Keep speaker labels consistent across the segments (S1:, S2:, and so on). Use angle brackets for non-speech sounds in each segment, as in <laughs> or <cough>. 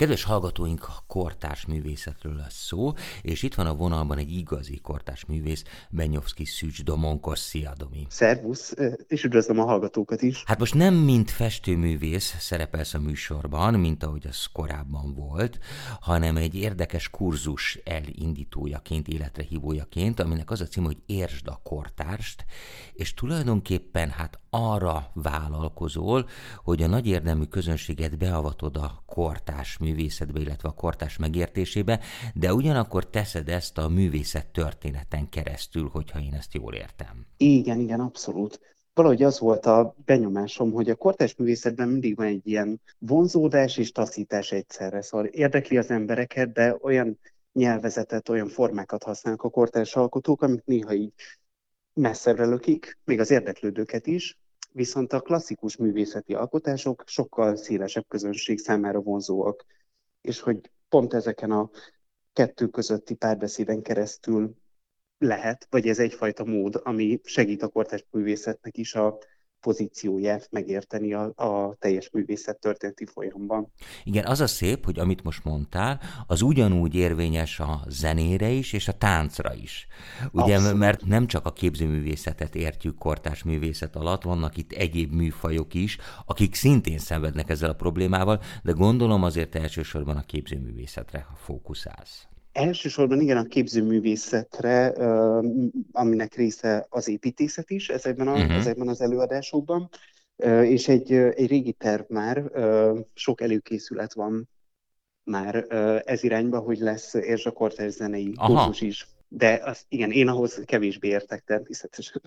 S1: Kedves hallgatóink, kortárs művészetről lesz szó, és itt van a vonalban egy igazi kortárs művész, Benyovszki Szűcs Domonkos. Szia, Domi!
S2: Szervusz, és üdvözlöm a hallgatókat is!
S1: Hát most nem mint festőművész szerepelsz a műsorban, mint ahogy az korábban volt, hanem egy érdekes kurzus elindítójaként, életre hívójaként, aminek az a cím, hogy Értsd a kortárst, és tulajdonképpen hát arra vállalkozol, hogy a nagy érdemű közönséget beavatod a kortárs művészetbe, illetve a kortárs megértésébe, de ugyanakkor teszed ezt a művészet történeten keresztül, hogyha én ezt jól értem.
S2: Igen, igen, abszolút. Valahogy az volt a benyomásom, hogy a kortárs művészetben mindig van egy ilyen vonzódás és taszítás egyszerre. Szóval érdekli az embereket, de olyan nyelvezetet, olyan formákat használnak a kortárs alkotók, amik néha így messzebbre lökik, még az érdeklődőket is, viszont a klasszikus művészeti alkotások sokkal szélesebb közönség számára vonzóak, és hogy pont ezeken a kettő közötti párbeszéden keresztül lehet, vagy ez egyfajta mód, ami segít a kortárs művészetnek is a pozícióját megérteni a, a teljes művészet történeti folyamban.
S1: Igen, az a szép, hogy amit most mondtál, az ugyanúgy érvényes a zenére is, és a táncra is. Ugye, Abszolút. mert nem csak a képzőművészetet értjük kortás művészet alatt, vannak itt egyéb műfajok is, akik szintén szenvednek ezzel a problémával, de gondolom azért elsősorban a képzőművészetre fókuszálsz.
S2: Elsősorban igen a képzőművészetre, aminek része az építészet is ezekben, a, uh-huh. ezekben az előadásokban, és egy, egy régi terv már, sok előkészület van már ez irányba, hogy lesz érzsakortás zenei kurzus is. De az, igen, én ahhoz kevésbé értek természetesen.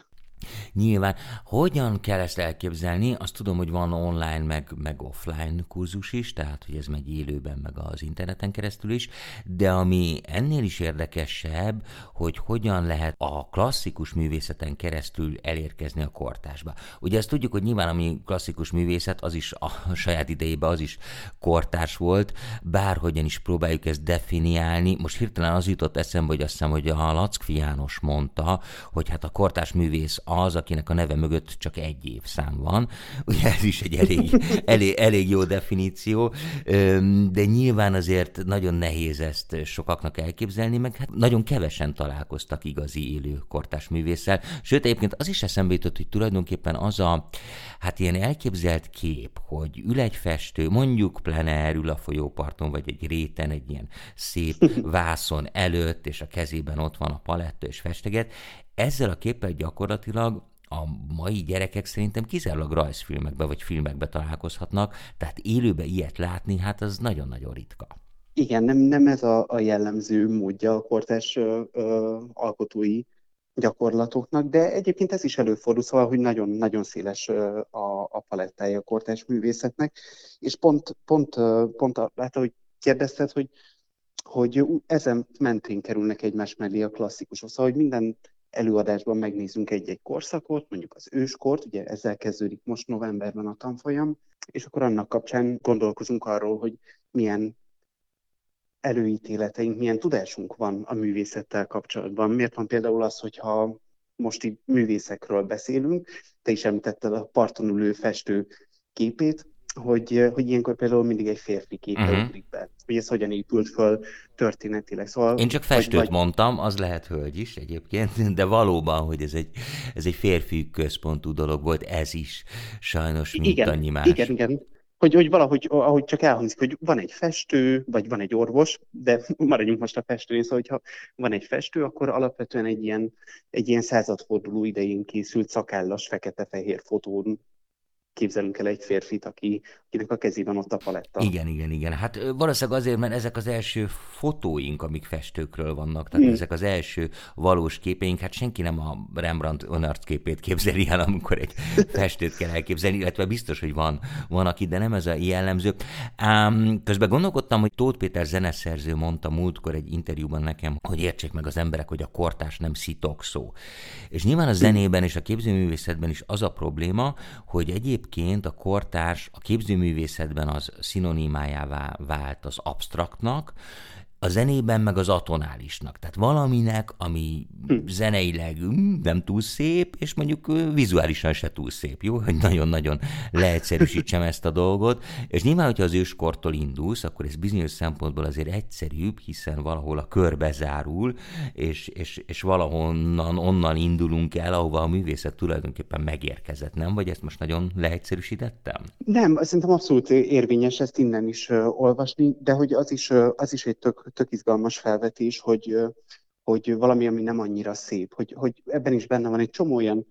S1: Nyilván, hogyan kell ezt elképzelni? Azt tudom, hogy van online, meg, meg offline kurzus is, tehát hogy ez megy élőben, meg az interneten keresztül is, de ami ennél is érdekesebb, hogy hogyan lehet a klasszikus művészeten keresztül elérkezni a kortásba. Ugye ezt tudjuk, hogy nyilván ami klasszikus művészet, az is a <laughs> saját idejében az is kortárs volt, bárhogyan is próbáljuk ezt definiálni. Most hirtelen az jutott eszembe, hogy azt hiszem, hogy a Lackfi János mondta, hogy hát a kortárs művész az, akinek a neve mögött csak egy évszám van. <laughs> Ugye ez is egy elég, elég, elég jó definíció, de nyilván azért nagyon nehéz ezt sokaknak elképzelni, meg hát nagyon kevesen találkoztak igazi élő kortás művésszel. Sőt, egyébként az is eszembe jutott, hogy tulajdonképpen az a, hát ilyen elképzelt kép, hogy ül egy festő, mondjuk plener, ül a folyóparton, vagy egy réten, egy ilyen szép vászon előtt, és a kezében ott van a paletta és festeget, ezzel a képpel gyakorlatilag a mai gyerekek szerintem kizárólag rajzfilmekbe vagy filmekbe találkozhatnak, tehát élőbe ilyet látni, hát az nagyon-nagyon ritka.
S2: Igen, nem, nem ez a, a jellemző módja a kortás ö, ö, alkotói gyakorlatoknak, de egyébként ez is előfordul, szóval, hogy nagyon-nagyon széles a, a palettája a kortás művészetnek, és pont, pont, pont hát, hogy kérdezted, hogy, hogy ezen mentén kerülnek egymás mellé a klasszikusok, szóval, hogy minden előadásban megnézzünk egy-egy korszakot, mondjuk az őskort, ugye ezzel kezdődik most novemberben a tanfolyam, és akkor annak kapcsán gondolkozunk arról, hogy milyen előítéleteink, milyen tudásunk van a művészettel kapcsolatban. Miért van például az, hogyha most itt művészekről beszélünk, te is említetted a parton ülő festő képét, hogy, hogy ilyenkor például mindig egy férfi képe uh-huh. ugrik be, hogy ez hogyan épült föl történetileg. Szóval,
S1: Én csak festőt vagy, mondtam, az lehet hölgy is egyébként, <laughs> de valóban, hogy ez egy, ez egy férfi központú dolog volt, ez is sajnos mint
S2: igen,
S1: annyi más.
S2: Igen, igen. Hogy, hogy valahogy, ahogy csak elhangzik, hogy van egy festő, vagy van egy orvos, de <laughs> maradjunk most a festőnél, szóval hogyha van egy festő, akkor alapvetően egy ilyen, egy ilyen századforduló idején készült szakállas fekete-fehér fotón képzelünk el egy férfit, aki, akinek a kezében ott a paletta.
S1: Igen, igen, igen. Hát valószínűleg azért, mert ezek az első fotóink, amik festőkről vannak, tehát hmm. ezek az első valós képeink, hát senki nem a Rembrandt önart képét képzeli el, amikor egy <laughs> festőt kell elképzelni, illetve biztos, hogy van, van aki, de nem ez a jellemző. Ám közben gondolkodtam, hogy Tóth Péter zeneszerző mondta múltkor egy interjúban nekem, hogy értsék meg az emberek, hogy a kortás nem szitok szó. És nyilván a zenében és a képzőművészetben is az a probléma, hogy egyébként a kortárs a képzőművészetben az szinonimájává vált az absztraktnak, a zenében meg az atonálisnak. Tehát valaminek, ami hm. zeneileg hm, nem túl szép, és mondjuk vizuálisan se túl szép, jó? Hogy nagyon-nagyon leegyszerűsítsem ezt a dolgot. És nyilván, hogyha az őskortól indulsz, akkor ez bizonyos szempontból azért egyszerűbb, hiszen valahol a kör bezárul, és, és, és valahonnan onnan indulunk el, ahova a művészet tulajdonképpen megérkezett, nem? Vagy ezt most nagyon leegyszerűsítettem?
S2: Nem, szerintem abszolút érvényes ezt innen is olvasni, de hogy az is, az is egy tök, tök izgalmas felvetés, hogy, hogy valami, ami nem annyira szép, hogy, hogy ebben is benne van egy csomó olyan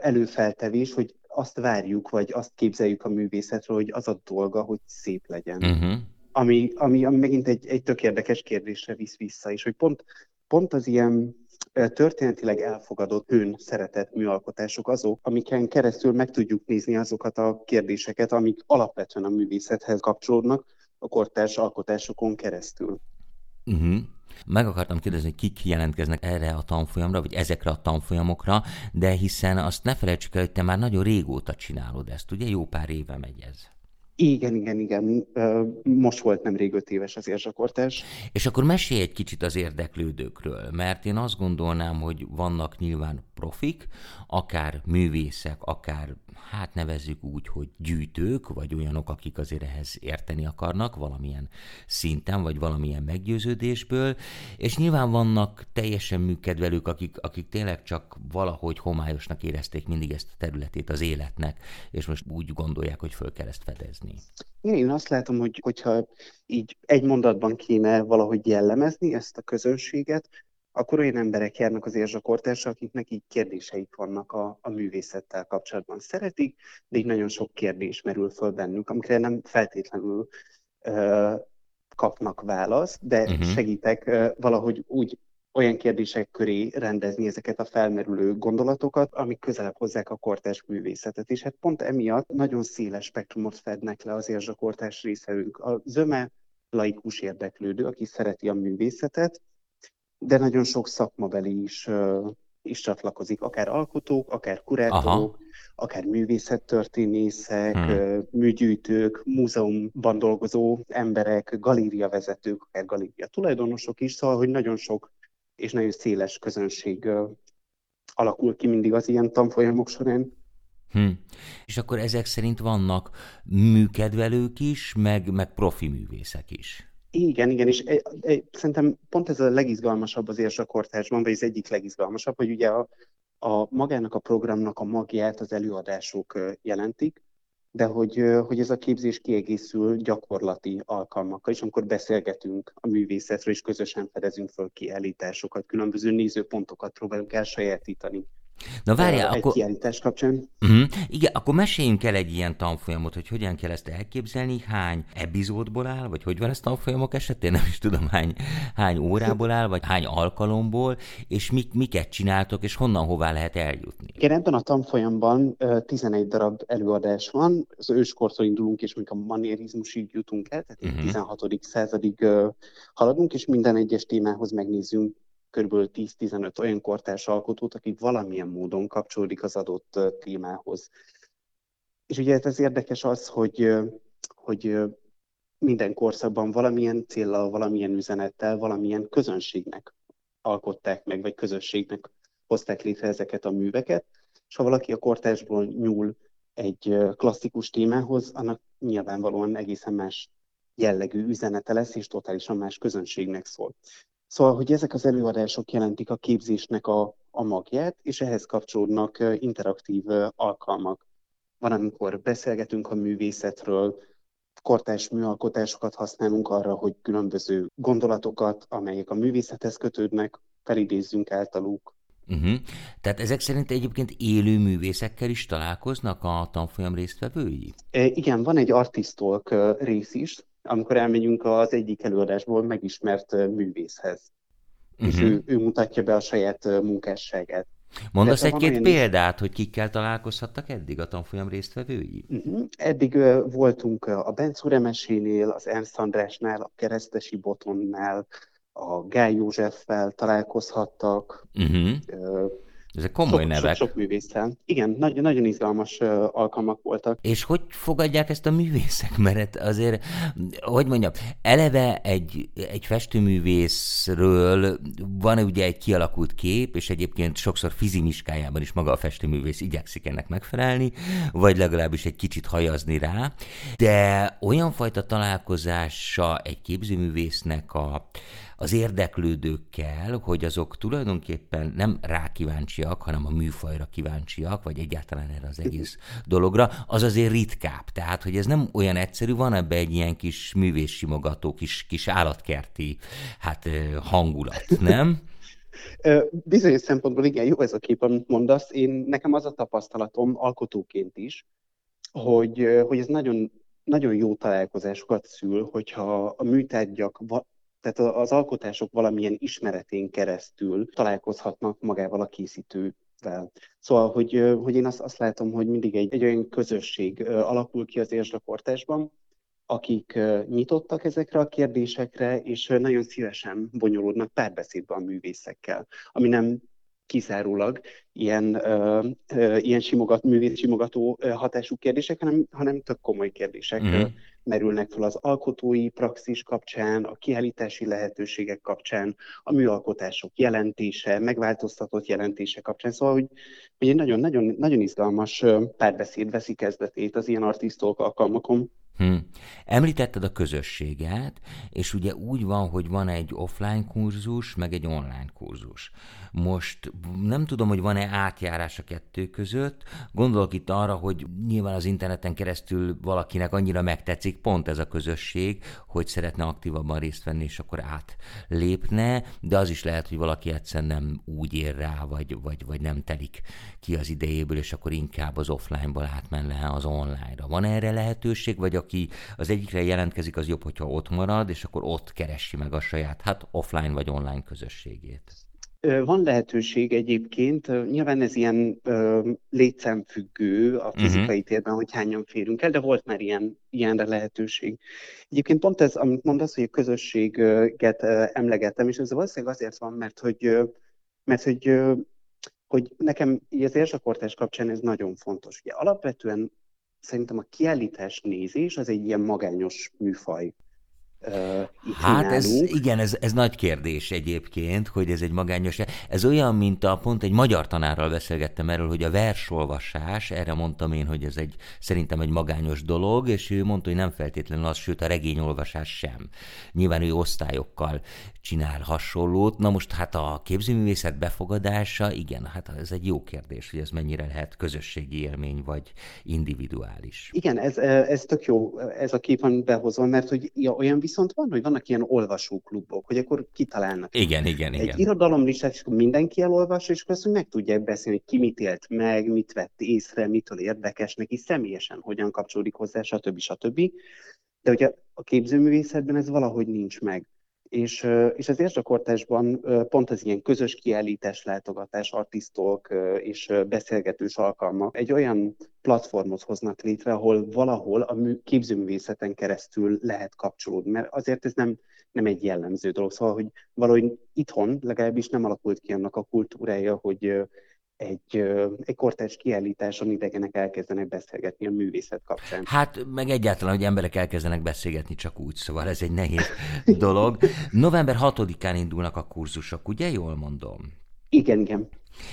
S2: előfeltevés, hogy azt várjuk, vagy azt képzeljük a művészetről, hogy az a dolga, hogy szép legyen. Uh-huh. Ami, ami, ami megint egy, egy tök érdekes kérdésre visz vissza, és hogy pont, pont az ilyen történetileg elfogadott ön szeretett műalkotások azok, amiken keresztül meg tudjuk nézni azokat a kérdéseket, amik alapvetően a művészethez kapcsolódnak a kortárs alkotásokon keresztül.
S1: Uh-huh. Meg akartam kérdezni, hogy kik jelentkeznek erre a tanfolyamra, vagy ezekre a tanfolyamokra, de hiszen azt ne felejtsük el, hogy te már nagyon régóta csinálod ezt, ugye? Jó pár éve megy ez.
S2: Igen, igen, igen. Most volt nemrég öt éves az érzsakortás.
S1: És akkor mesélj egy kicsit az érdeklődőkről, mert én azt gondolnám, hogy vannak nyilván profik, akár művészek, akár hát nevezzük úgy, hogy gyűjtők, vagy olyanok, akik azért ehhez érteni akarnak valamilyen szinten, vagy valamilyen meggyőződésből, és nyilván vannak teljesen műkedvelők, akik, akik tényleg csak valahogy homályosnak érezték mindig ezt a területét az életnek, és most úgy gondolják, hogy föl kell ezt fedezni.
S2: Én azt látom, hogy hogyha így egy mondatban kéne valahogy jellemezni ezt a közönséget, akkor olyan emberek járnak az érzsakortásra, akiknek így kérdéseik vannak a, a művészettel kapcsolatban. Szeretik, de így nagyon sok kérdés merül föl bennük, amikre nem feltétlenül ö, kapnak választ, de uh-huh. segítek ö, valahogy úgy olyan kérdések köré rendezni ezeket a felmerülő gondolatokat, amik közelebb hozzák a kortás művészetet. És hát pont emiatt nagyon széles spektrumot fednek le az érzsakortás részeünk. A zöme laikus érdeklődő, aki szereti a művészetet, de nagyon sok szakmabeli is, is csatlakozik, akár alkotók, akár kurátorok, Aha. akár művészettörténészek, hmm. műgyűjtők, múzeumban dolgozó emberek, galériavezetők, akár galéria tulajdonosok is, szóval, hogy nagyon sok és nagyon széles közönség alakul ki mindig az ilyen tanfolyamok során.
S1: Hm. És akkor ezek szerint vannak műkedvelők is, meg, meg profi művészek is.
S2: Igen, igen, és e, e, szerintem pont ez a legizgalmasabb az érzsakortásban, vagy az egyik legizgalmasabb, hogy ugye a, a magának a programnak a magját az előadások jelentik, de hogy, hogy ez a képzés kiegészül gyakorlati alkalmakkal, és amikor beszélgetünk a művészetről, és közösen fedezünk föl kiállításokat, különböző nézőpontokat próbálunk elsajátítani Na várjál, egy akkor... kiállítás kapcsán.
S1: Uh-huh. Igen, akkor meséljünk el egy ilyen tanfolyamot, hogy hogyan kell ezt elképzelni, hány epizódból áll, vagy hogy van ez tanfolyamok esetén, nem is tudom hány, hány órából áll, vagy hány alkalomból, és mik, miket csináltok, és honnan hová lehet eljutni.
S2: Igen, ebben a tanfolyamban 11 darab előadás van, az őskortól indulunk, és mondjuk a manierizmusig jutunk el, tehát uh-huh. Mhm. 16. századig haladunk, és minden egyes témához megnézzünk kb. 10-15 olyan kortárs alkotót, akik valamilyen módon kapcsolódik az adott témához. És ugye ez érdekes az, hogy, hogy minden korszakban valamilyen célral, valamilyen üzenettel, valamilyen közönségnek alkották meg, vagy közösségnek hozták létre ezeket a műveket, és ha valaki a kortársból nyúl egy klasszikus témához, annak nyilvánvalóan egészen más jellegű üzenete lesz, és totálisan más közönségnek szól. Szóval, hogy ezek az előadások jelentik a képzésnek a, a magját, és ehhez kapcsolódnak interaktív alkalmak. Van, amikor beszélgetünk a művészetről, kortás műalkotásokat használunk arra, hogy különböző gondolatokat, amelyek a művészethez kötődnek, felidézzünk általuk.
S1: Uh-huh. Tehát ezek szerint egyébként élő művészekkel is találkoznak a tanfolyam résztvevői?
S2: E, igen, van egy artistolk rész is, amikor elmegyünk az egyik előadásból megismert művészhez. Uh-huh. És mhm. ő, ő mutatja be a saját munkásságát.
S1: Mondasz egy-két példát, hogy kikkel találkozhattak eddig a tanfolyam résztvevői?
S2: Uh-huh. Eddig uh, voltunk a Bencúr Emesénél, az Ernst Andrásnál, a Keresztesi Botonnál, a Gály Józseffel találkozhattak, uh-huh. uh,
S1: Ezek komoly
S2: sok,
S1: nevek.
S2: Sok, sok művésszel. Igen, nagyon, nagyon izgalmas alkalmak voltak.
S1: És hogy fogadják ezt a művészek? <laughs> Mert azért, hogy mondjam, eleve egy, egy festőművészről van ugye egy kialakult kép, és egyébként sokszor fizimiskájában is maga a festőművész igyekszik ennek megfelelni, vagy legalábbis egy kicsit hajazni rá, de olyan fajta találkozása egy képzőművésznek a, az érdeklődőkkel, hogy azok tulajdonképpen nem rá kíváncsiak, hanem a műfajra kíváncsiak, vagy egyáltalán erre az egész dologra, az azért ritkább. Tehát, hogy ez nem olyan egyszerű, van ebbe egy ilyen kis művészsimogató, kis, kis állatkerti hát, hangulat, nem?
S2: Bizonyos szempontból igen, jó ez a kép, amit mondasz. Én, nekem az a tapasztalatom alkotóként is, hogy, hogy ez nagyon, nagyon jó találkozásokat szül, hogyha a műtárgyak tehát az alkotások valamilyen ismeretén keresztül találkozhatnak magával a készítővel. Szóval, hogy, hogy én azt, azt látom, hogy mindig egy, egy olyan közösség alakul ki az érzsakortásban, akik nyitottak ezekre a kérdésekre, és nagyon szívesen bonyolódnak párbeszédben a művészekkel, ami nem kizárólag ilyen, ö, ö, ilyen simogat, művész simogató hatású kérdések, hanem, hanem tök komoly kérdések mm-hmm. Merülnek fel az alkotói praxis kapcsán, a kiállítási lehetőségek kapcsán, a műalkotások jelentése, megváltoztatott jelentése kapcsán. Szóval, hogy, hogy egy nagyon-nagyon nagyon izgalmas párbeszéd veszi kezdetét az ilyen artisztok alkalmakon.
S1: Hmm. Említetted a közösséget, és ugye úgy van, hogy van egy offline kurzus, meg egy online kurzus. Most nem tudom, hogy van-e átjárás a kettő között. Gondolok itt arra, hogy nyilván az interneten keresztül valakinek annyira megtetszik pont ez a közösség, hogy szeretne aktívabban részt venni, és akkor átlépne, de az is lehet, hogy valaki egyszerűen nem úgy ér rá, vagy, vagy, vagy nem telik ki az idejéből, és akkor inkább az offline-ból átmenne az online-ra. Van erre lehetőség, vagy aki az egyikre jelentkezik, az jobb, hogyha ott marad, és akkor ott keresi meg a saját, hát offline vagy online közösségét?
S2: Van lehetőség egyébként, nyilván ez ilyen létszámfüggő a mhm. fizikai uh-huh. térben, hogy hányan férünk el, de volt már ilyen, ilyenre lehetőség. Egyébként pont ez, amit mondasz, hogy a közösséget emlegettem, és ez valószínűleg azért van, mert hogy, mert hogy, hogy nekem így az érzsakortás kapcsán ez nagyon fontos. Ugye alapvetően szerintem a kiállítás nézés az egy ilyen magányos műfaj
S1: Hát ez, igen, ez, ez nagy kérdés egyébként, hogy ez egy magányos. Ez olyan, mint a pont egy magyar tanárral beszélgettem erről, hogy a versolvasás, erre mondtam én, hogy ez egy szerintem egy magányos dolog, és ő mondta, hogy nem feltétlenül az, sőt a regényolvasás sem. Nyilván ő osztályokkal csinál hasonlót. Na most hát a képzőművészet befogadása, igen, hát ez egy jó kérdés, hogy ez mennyire lehet közösségi élmény, vagy individuális.
S2: Igen, ez, ez tök jó, ez a kép, amit behozom, mert hogy ja, olyan viszont van, hogy vannak ilyen olvasóklubok, hogy akkor kitalálnak.
S1: Igen, igen,
S2: egy
S1: igen.
S2: Egy irodalomlistát, és akkor mindenki elolvas, és akkor azt meg tudják beszélni, hogy ki mit élt meg, mit vett észre, mitől érdekes neki, személyesen hogyan kapcsolódik hozzá, stb. stb. De ugye a képzőművészetben ez valahogy nincs meg. És, és az érzsakortásban pont az ilyen közös kiállítás, látogatás, artisztok és beszélgetős alkalmak egy olyan platformot hoznak létre, ahol valahol a képzőművészeten keresztül lehet kapcsolódni, mert azért ez nem, nem egy jellemző dolog. Szóval, hogy valahogy itthon legalábbis nem alakult ki annak a kultúrája, hogy egy, egy kortárs kiállításon idegenek elkezdenek beszélgetni a művészet kapcsán.
S1: Hát meg egyáltalán, hogy emberek elkezdenek beszélgetni csak úgy, szóval ez egy nehéz <laughs> dolog. November 6-án indulnak a kurzusok, ugye jól mondom?
S2: Igen, igen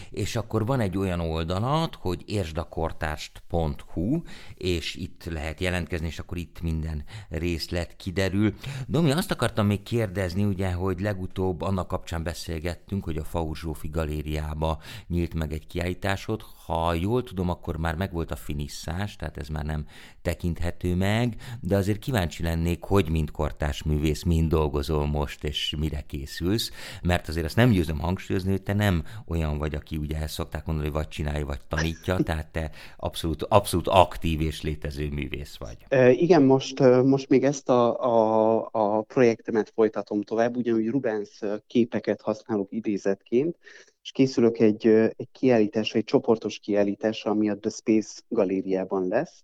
S1: és akkor van egy olyan oldalat, hogy érsdakortást.hu, és itt lehet jelentkezni, és akkor itt minden részlet kiderül. Domi, azt akartam még kérdezni, ugye, hogy legutóbb annak kapcsán beszélgettünk, hogy a Faur Zsófi galériába nyílt meg egy kiállításod. Ha jól tudom, akkor már megvolt a finisszás, tehát ez már nem tekinthető meg, de azért kíváncsi lennék, hogy mint kortás művész mind dolgozol most, és mire készülsz, mert azért azt nem győzöm hangsúlyozni, hogy te nem olyan vagy, aki ugye ezt szokták mondani, vagy csinálja, vagy tanítja, <laughs> tehát te abszolút, abszolút aktív és létező művész vagy.
S2: E, igen, most, most még ezt a, a, a projektemet folytatom tovább, ugyanúgy Rubens képeket használok idézetként, és készülök egy, egy kiállításra, egy csoportos kiállításra, ami a The Space galériában lesz,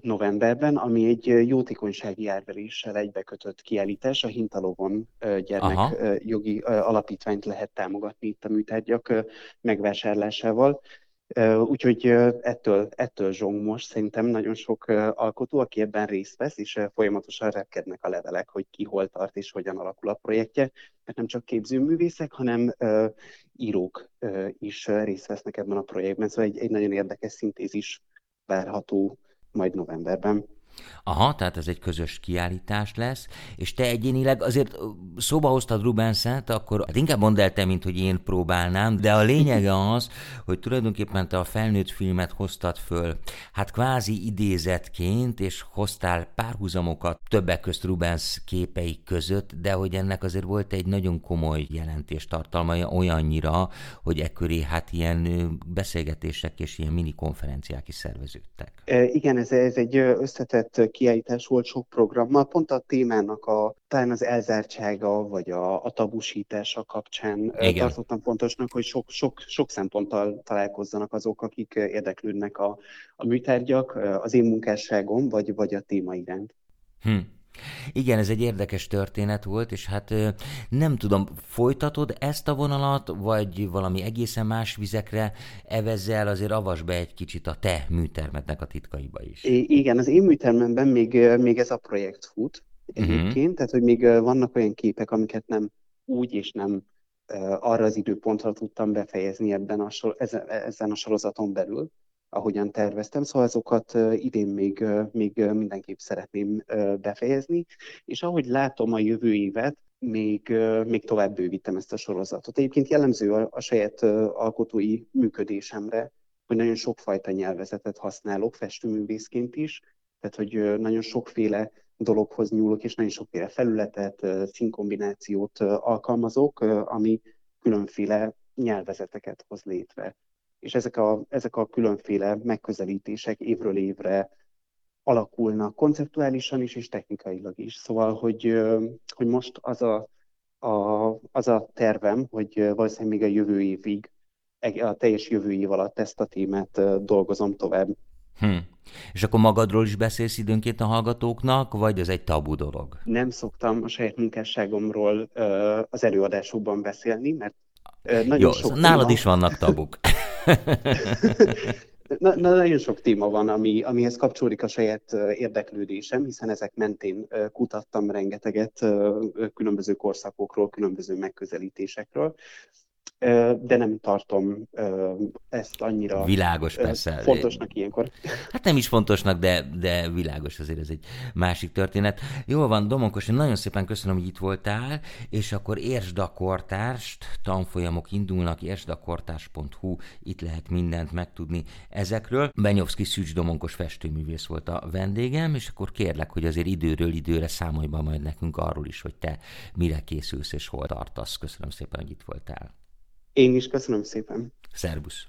S2: novemberben, ami egy jótékonysági árveréssel egybekötött kiállítás. A Hintalovon gyermek Aha. jogi alapítványt lehet támogatni itt a műtárgyak megvásárlásával. Úgyhogy ettől, ettől zsong most szerintem nagyon sok alkotó, aki ebben részt vesz, és folyamatosan repkednek a levelek, hogy ki hol tart és hogyan alakul a projektje, mert nem csak képzőművészek, hanem írók is részt vesznek ebben a projektben, szóval egy, egy nagyon érdekes szintézis várható majd novemberben.
S1: Aha, tehát ez egy közös kiállítás lesz, és te egyénileg azért szóba hoztad Rubenset, akkor hát inkább mondd el te, mint hogy én próbálnám, de a lényege az, hogy tulajdonképpen te a felnőtt filmet hoztad föl, hát kvázi idézetként, és hoztál párhuzamokat többek közt Rubens képei között, de hogy ennek azért volt egy nagyon komoly jelentéstartalma olyannyira, hogy ekköré hát ilyen beszélgetések és ilyen mini konferenciák is szerveződtek.
S2: E, igen, ez, ez egy összetett összetett kiállítás volt sok programmal, pont a témának a, talán az elzártsága, vagy a, a tabusítása kapcsán Igen. tartottam fontosnak, hogy sok, sok, sok szemponttal találkozzanak azok, akik érdeklődnek a, a műtárgyak, az én munkásságom, vagy, vagy a téma iránt.
S1: Hm. Igen, ez egy érdekes történet volt, és hát nem tudom, folytatod ezt a vonalat, vagy valami egészen más vizekre evezzel, azért avas be egy kicsit a te műtermetnek a titkaiba is.
S2: I- igen, az én műtermemben még, még ez a projekt fut egyébként, uh-huh. tehát hogy még vannak olyan képek, amiket nem úgy és nem arra az időpontra tudtam befejezni ebben a sor, ezen, ezen a sorozaton belül ahogyan terveztem, szóval azokat idén még, még mindenképp szeretném befejezni, és ahogy látom a jövő évet, még, még tovább bővítem ezt a sorozatot. Egyébként jellemző a, a saját alkotói működésemre, hogy nagyon sokfajta nyelvezetet használok, festőművészként is, tehát hogy nagyon sokféle dologhoz nyúlok, és nagyon sokféle felületet, színkombinációt alkalmazok, ami különféle nyelvezeteket hoz létre és ezek a, ezek a különféle megközelítések évről évre alakulnak konceptuálisan is, és technikailag is. Szóval, hogy, hogy most az a, a, az a tervem, hogy valószínűleg még a jövő évig, a teljes jövő év alatt ezt a témát dolgozom tovább.
S1: Hm. És akkor magadról is beszélsz időnként a hallgatóknak, vagy az egy tabu dolog?
S2: Nem szoktam a saját munkásságomról az előadásokban beszélni, mert nagyon
S1: Jó, sok nálad téma... is vannak tabuk. <laughs>
S2: na, na, nagyon sok téma van, ami, amihez kapcsolódik a saját érdeklődésem, hiszen ezek mentén kutattam rengeteget különböző korszakokról, különböző megközelítésekről de nem tartom ezt annyira
S1: világos, persze.
S2: fontosnak ilyenkor.
S1: Hát nem is fontosnak, de, de világos azért ez egy másik történet. Jól van, Domonkos, én nagyon szépen köszönöm, hogy itt voltál, és akkor értsd a kortárst, tanfolyamok indulnak, értsdakortárs.hu, itt lehet mindent megtudni ezekről. Benyovszki Szűcs Domonkos festőművész volt a vendégem, és akkor kérlek, hogy azért időről időre számolj be majd nekünk arról is, hogy te mire készülsz és hol tartasz. Köszönöm szépen, hogy itt voltál.
S2: Én is köszönöm szépen.
S1: Szervusz.